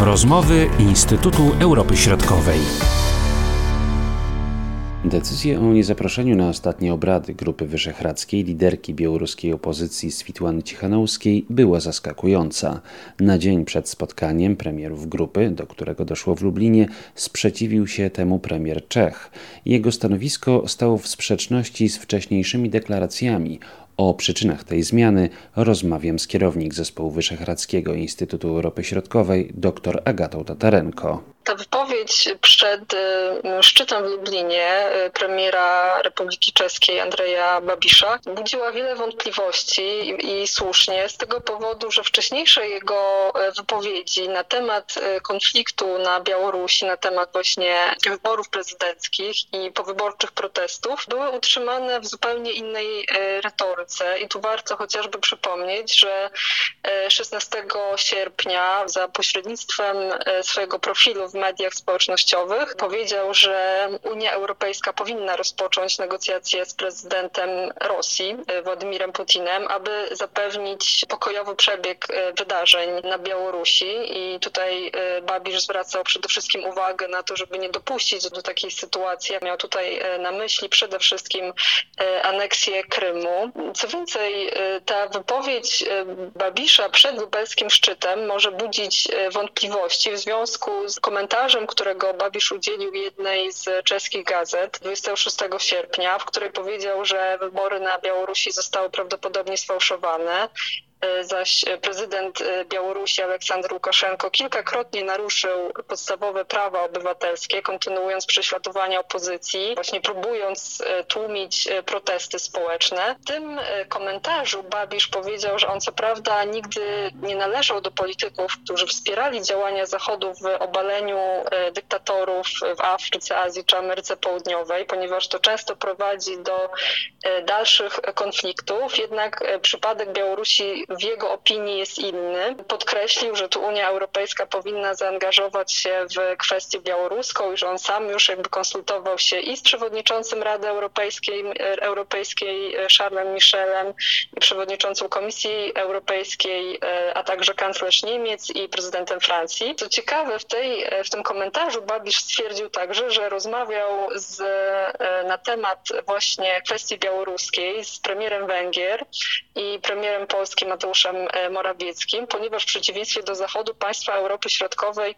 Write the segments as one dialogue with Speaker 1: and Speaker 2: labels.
Speaker 1: Rozmowy Instytutu Europy Środkowej.
Speaker 2: Decyzja o niezaproszeniu na ostatnie obrady Grupy Wyszehradzkiej liderki białoruskiej opozycji Switłany Cichanowskiej była zaskakująca. Na dzień przed spotkaniem premierów grupy, do którego doszło w Lublinie, sprzeciwił się temu premier Czech. Jego stanowisko stało w sprzeczności z wcześniejszymi deklaracjami o przyczynach tej zmiany rozmawiam z kierownik zespołu Wyszehradzkiego Instytutu Europy Środkowej dr Agatą Tatarenko.
Speaker 3: Ta wypowiedź przed y, szczytem w Lublinie y, premiera Republiki Czeskiej Andrzeja Babisza budziła wiele wątpliwości i, i słusznie z tego powodu, że wcześniejsze jego y, wypowiedzi na temat konfliktu na Białorusi, na temat właśnie wyborów prezydenckich i powyborczych protestów były utrzymane w zupełnie innej retoryce. I tu warto chociażby przypomnieć, że 16 sierpnia za pośrednictwem swojego profilu w mediach społecznościowych powiedział, że Unia Europejska powinna rozpocząć negocjacje z prezydentem Rosji, e, Władimirem Putinem, aby zapewnić pokojowy przebieg e, wydarzeń na Białorusi. I tutaj e, Babisz zwracał przede wszystkim uwagę na to, żeby nie dopuścić do takiej sytuacji. Miał tutaj na myśli przede wszystkim aneksję Krymu. Co więcej, ta wypowiedź Babisza przed lubelskim szczytem może budzić wątpliwości w związku z komentarzem komentarzem, którego Babisz udzielił jednej z czeskich gazet 26 sierpnia, w której powiedział, że wybory na Białorusi zostały prawdopodobnie sfałszowane zaś prezydent e, Białorusi Aleksandr Łukaszenko kilkakrotnie naruszył podstawowe prawa obywatelskie, kontynuując prześladowania opozycji, właśnie próbując e, tłumić protesty społeczne. W tym komentarzu Babisz powiedział, że on co prawda nigdy nie należał do polityków, którzy wspierali działania Zachodu w obaleniu dyktatorów w Afryce, Azji czy Ameryce Południowej, ponieważ to często prowadzi do dalszych konfliktów. Jednak przypadek Białorusi w jego opinii jest inny. Podkreślił, że tu Unia Europejska powinna zaangażować się w kwestię białoruską i że on sam już jakby konsultował się i z przewodniczącym Rady Europejskiej, Europejskiej Charlesem Michelem i przewodniczącą Komisji Europejskiej, a także kanclerz Niemiec i prezydentem Francji. Co ciekawe, w, tej, w tym komentarzu Babisz stwierdził także, że rozmawiał z, na temat właśnie kwestii białoruskiej z premierem Węgier i premierem polskim Mateuszem e, Morawieckim, ponieważ w przeciwieństwie do Zachodu państwa Europy Środkowej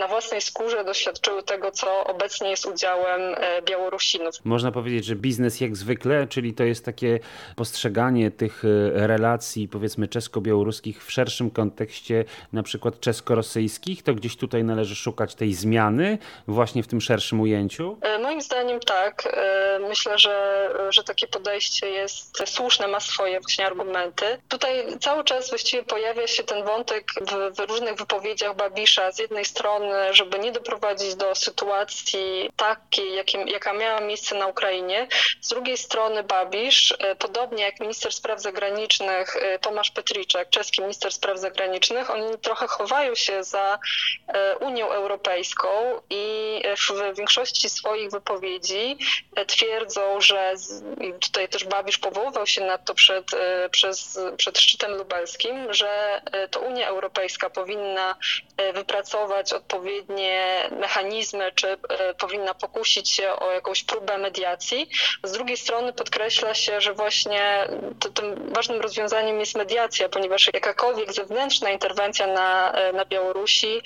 Speaker 3: na własnej skórze doświadczyły tego, co obecnie jest udziałem e, Białorusinów.
Speaker 2: Można powiedzieć, że biznes jak zwykle, czyli to jest takie postrzeganie tych e, relacji powiedzmy czesko-białoruskich w szerszym kontekście na przykład czesko-rosyjskich, to gdzieś tutaj należy szukać tej zmiany właśnie w tym szerszym ujęciu?
Speaker 3: Moim zdaniem tak. Myślę, że, że takie podejście jest słuszne, ma swoje właśnie argumenty. Tutaj cały czas właściwie pojawia się ten wątek w, w, różnych wypowiedziach Babisza. Z jednej strony, żeby nie doprowadzić do sytuacji takiej, jakim, jaka miała miejsce na Ukrainie. Z drugiej strony Babisz, e, podobnie jak minister spraw zagranicznych e, Tomasz Petriczek, czeski minister spraw zagranicznych, oni trochę chowają się za e, Unią Europejską i w większości swoich wypowiedzi twierdzą, że tutaj też Babisz powoływał się na to przed, przez, przed szczytem lubelskim, że e, to Unia Europejska powinna e, wypracować odpowiednie mechanizmy, czy e, powinna pokusić się o jakąś próbę mediacji. Z drugiej strony podkreśla się, że właśnie to, tym ważnym rozwiązaniem jest mediacja, ponieważ jakakolwiek zewnętrzna interwencja na, na Białorusi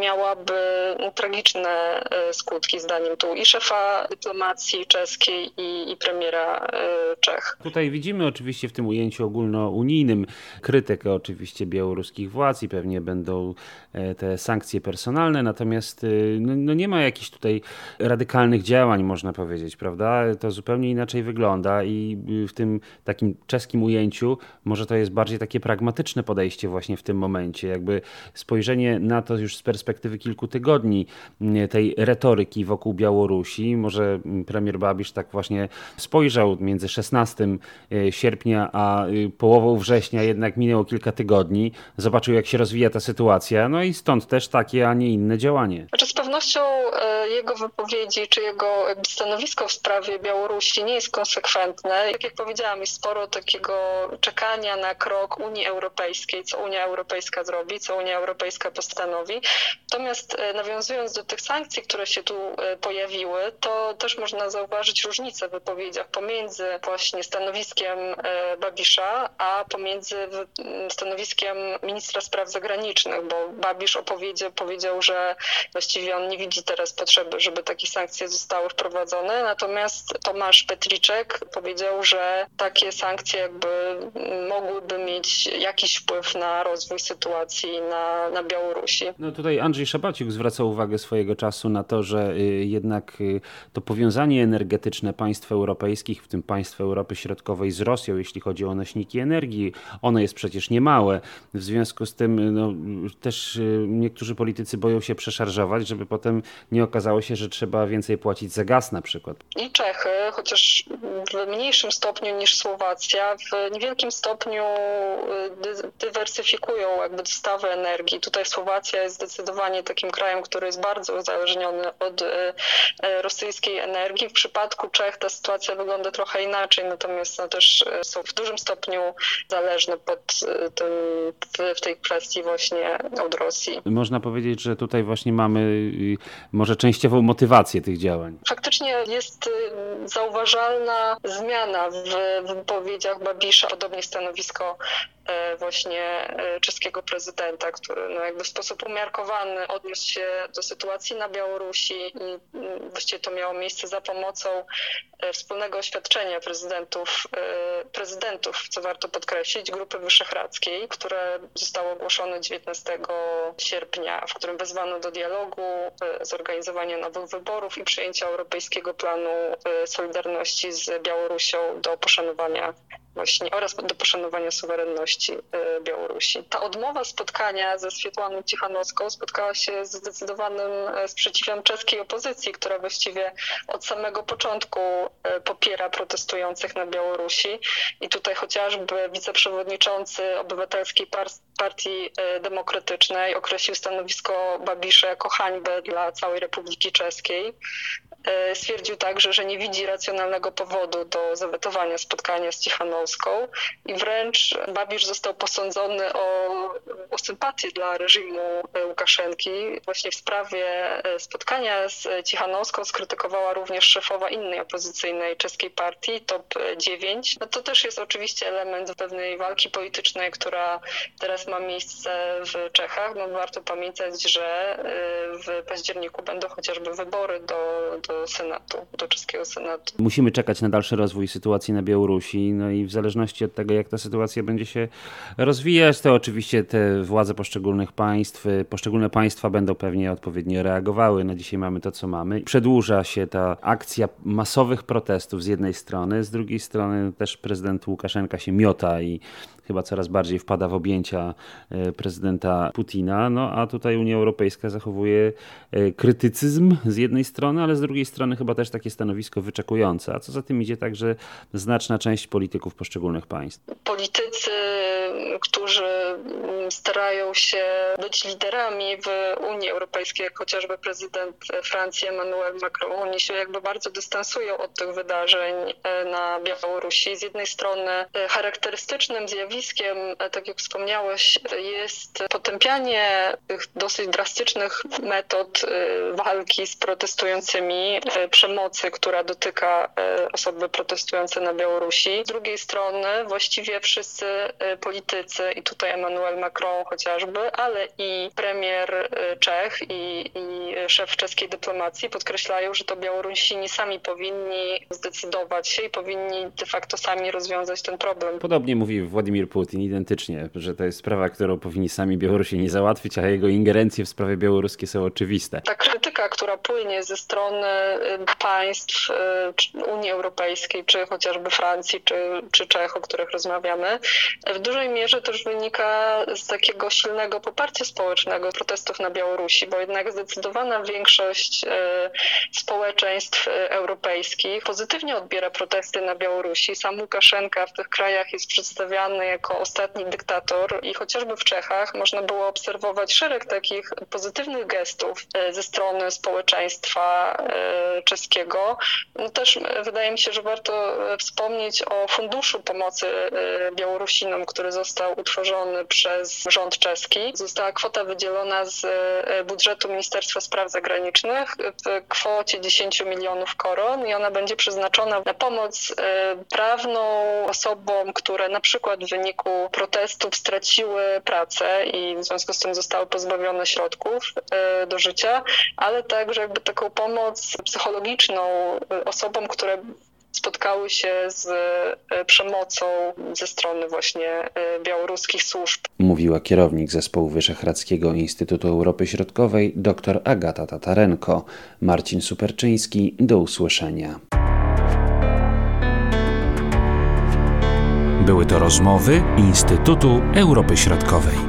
Speaker 3: miałaby no, tragiczne e, skutki, zdaniem tu i szefa dyplomacji czeskiej, i, i premiera e, Czech.
Speaker 2: Tutaj widzimy oczywiście w tym ujęciu ogólnounijnym krytykę oczywiście białoruskich władz i pewnie będą te sankcje personalne, natomiast no, no nie ma jakichś tutaj radykalnych działań, można powiedzieć, prawda? To zupełnie inaczej wygląda i w tym takim czeskim ujęciu może to jest bardziej takie pragmatyczne podejście właśnie w tym momencie, jakby spojrzenie na to już z perspektywy kilku tygodni mm, tej retoryki wokół Białorusi. Może premier Babisz tak właśnie spojrzał między 16 e, sierpnia a y, połową września, jednak minęło kilka tygodni, zobaczył jak się rozwija ta sytuacja, no i stąd też takie, a nie inne działanie.
Speaker 3: Pewnością jego wypowiedzi czy jego stanowisko w sprawie Białorusi nie jest konsekwentne. Jak, jak powiedziałam, jest sporo takiego czekania na krok Unii Europejskiej, co Unia Europejska zrobi, co Unia Europejska postanowi. Natomiast nawiązując do tych sankcji, które się tu pojawiły, to też można zauważyć różnicę w wypowiedziach pomiędzy właśnie stanowiskiem Babisza, a pomiędzy stanowiskiem ministra spraw zagranicznych, bo Babisz opowiedział, powiedział, że właściwie on nie widzi teraz potrzeby, żeby takie sankcje zostały wprowadzone, natomiast Tomasz Petriczek powiedział, że takie sankcje jakby mogłyby mieć jakiś wpływ na rozwój sytuacji na, na Białorusi.
Speaker 2: No tutaj Andrzej Szabaciuk zwracał uwagę swojego czasu na to, że y, jednak y, to powiązanie energetyczne państw europejskich, w tym państw Europy Środkowej z Rosją, jeśli chodzi o nośniki energii, ono jest przecież niemałe. W związku z tym no, też y, niektórzy politycy boją się przeszarżować, żeby potem nie okazało się, że trzeba więcej płacić za gaz na przykład.
Speaker 3: I Czechy, chociaż w mniejszym stopniu niż Słowacja, w niewielkim stopniu y, dywersyfikują jakby dostawy energii. Tutaj Słowacja jest zdecydowanie takim krajem, który jest bardzo uzależniony od y, rosyjskiej energii. W przypadku Czech ta sytuacja wygląda trochę inaczej, natomiast no, też są w dużym stopniu zależne pod tym, w tej kwestii właśnie od Rosji.
Speaker 2: Można powiedzieć, że tutaj właśnie mamy może częściową motywację tych działań.
Speaker 3: Faktycznie jest y, zauważalna zmiana w wypowiedziach Babisza, podobnie stanowisko E, właśnie e, czeskiego prezydenta, który no jakby w sposób umiarkowany odniósł się do sytuacji na Białorusi i mm, właściwie to miało miejsce za pomocą e, wspólnego oświadczenia prezydentów, prezydentów, co warto podkreślić, Grupy Wyszehradzkiej, które zostało ogłoszone 19 sierpnia, w którym wezwano do dialogu, zorganizowania nowych wyborów i przyjęcia Europejskiego Planu Solidarności z Białorusią do poszanowania właśnie oraz do poszanowania suwerenności e, Białorusi. Ta odmowa spotkania ze Swietłaną Cichanowską spotkała się z zdecydowanym e, sprzeciwem czeskiej opozycji, która właściwie od samego początku e, popiera protestujących na Białorusi. I tutaj chociażby wiceprzewodniczący Obywatelskiej Partii Demokratycznej określił stanowisko Babisza jako hańbę dla całej Republiki Czeskiej. Stwierdził także, że nie widzi racjonalnego powodu do zawetowania spotkania z Cichanowską i wręcz Babisz został posądzony o, o sympatię dla reżimu Łukaszenki. Właśnie w sprawie e, spotkania z Cichanowską skrytykowała również szefowa innej opozycyjnej czeskiej partii, TOP 9. No to też jest oczywiście element pewnej walki politycznej, która teraz ma miejsce w Czechach. No warto pamiętać, że e, w październiku będą chociażby wybory do, do Senatu, do czeskiego Senatu.
Speaker 2: Musimy czekać na dalszy rozwój sytuacji na Białorusi, no i w zależności od tego, jak ta sytuacja będzie się rozwijać, to oczywiście te władze poszczególnych państw, poszczególne państwa będą pewnie odpowiednio reagowały. Na dzisiaj mamy to, co mamy. Przedłuża się ta akcja masowych protestów z jednej strony, z drugiej strony też prezydent Łukaszenka się miota i chyba coraz bardziej wpada w objęcia e, prezydenta Putina, no a tutaj Unia Europejska zachowuje e, krytycyzm z jednej strony, ale z drugiej strony chyba też takie stanowisko wyczekujące, a co za tym idzie także znaczna część polityków poszczególnych państw.
Speaker 3: Politycy, którzy starają się być liderami w Unii Europejskiej, jak chociażby prezydent Francji Emmanuel Macron, oni się jakby bardzo dystansują od tych wydarzeń e, na Białorusi. Z jednej strony charakterystycznym zjawiskiem e, tak jak wspomniałeś, jest potępianie tych dosyć drastycznych metod e, walki z protestującymi, e, przemocy, która dotyka osoby protestujące na Białorusi. Z drugiej strony właściwie wszyscy politycy, i tutaj Emmanuel Macron chociażby, ale i premier Czech i, i szef czeskiej dyplomacji podkreślają, że to Białorusini sami powinni zdecydować się i powinni de facto sami rozwiązać ten problem.
Speaker 2: Podobnie mówi Władimir Putin identycznie, że to jest sprawa, którą powinni sami Białorusini załatwić, a jego ingerencje w sprawie białoruskie są oczywiste.
Speaker 3: Ta krytyka, która płynie ze strony y, państw y, Unii Europejskiej, czy chociażby Francji, czy, czy Czech, o których rozmawiamy, w dużej mierze też wynika z takiej takiego silnego poparcia społecznego protestów na Białorusi, bo jednak zdecydowana większość społeczeństw europejskich pozytywnie odbiera protesty na Białorusi. Sam Łukaszenka w tych krajach jest przedstawiany jako ostatni dyktator i chociażby w Czechach można było obserwować szereg takich pozytywnych gestów ze strony społeczeństwa czeskiego. No też wydaje mi się, że warto wspomnieć o Funduszu Pomocy Białorusinom, który został utworzony przez rząd czeski. Została kwota wydzielona z e, budżetu Ministerstwa Spraw Zagranicznych w kwocie 10 milionów koron i ona będzie przeznaczona na pomoc e, prawną osobom, które na przykład w wyniku protestów straciły pracę i w związku z tym zostały pozbawione środków e, do życia, ale także jakby taką pomoc psychologiczną osobom, które spotkały się z e, przemocą ze strony właśnie e, białoruskich służb.
Speaker 2: Mówiła kierownik zespołu Wyszehradzkiego Instytutu Europy Środkowej dr Agata Tatarenko. Marcin Superczyński, do usłyszenia.
Speaker 1: Były to rozmowy Instytutu Europy Środkowej.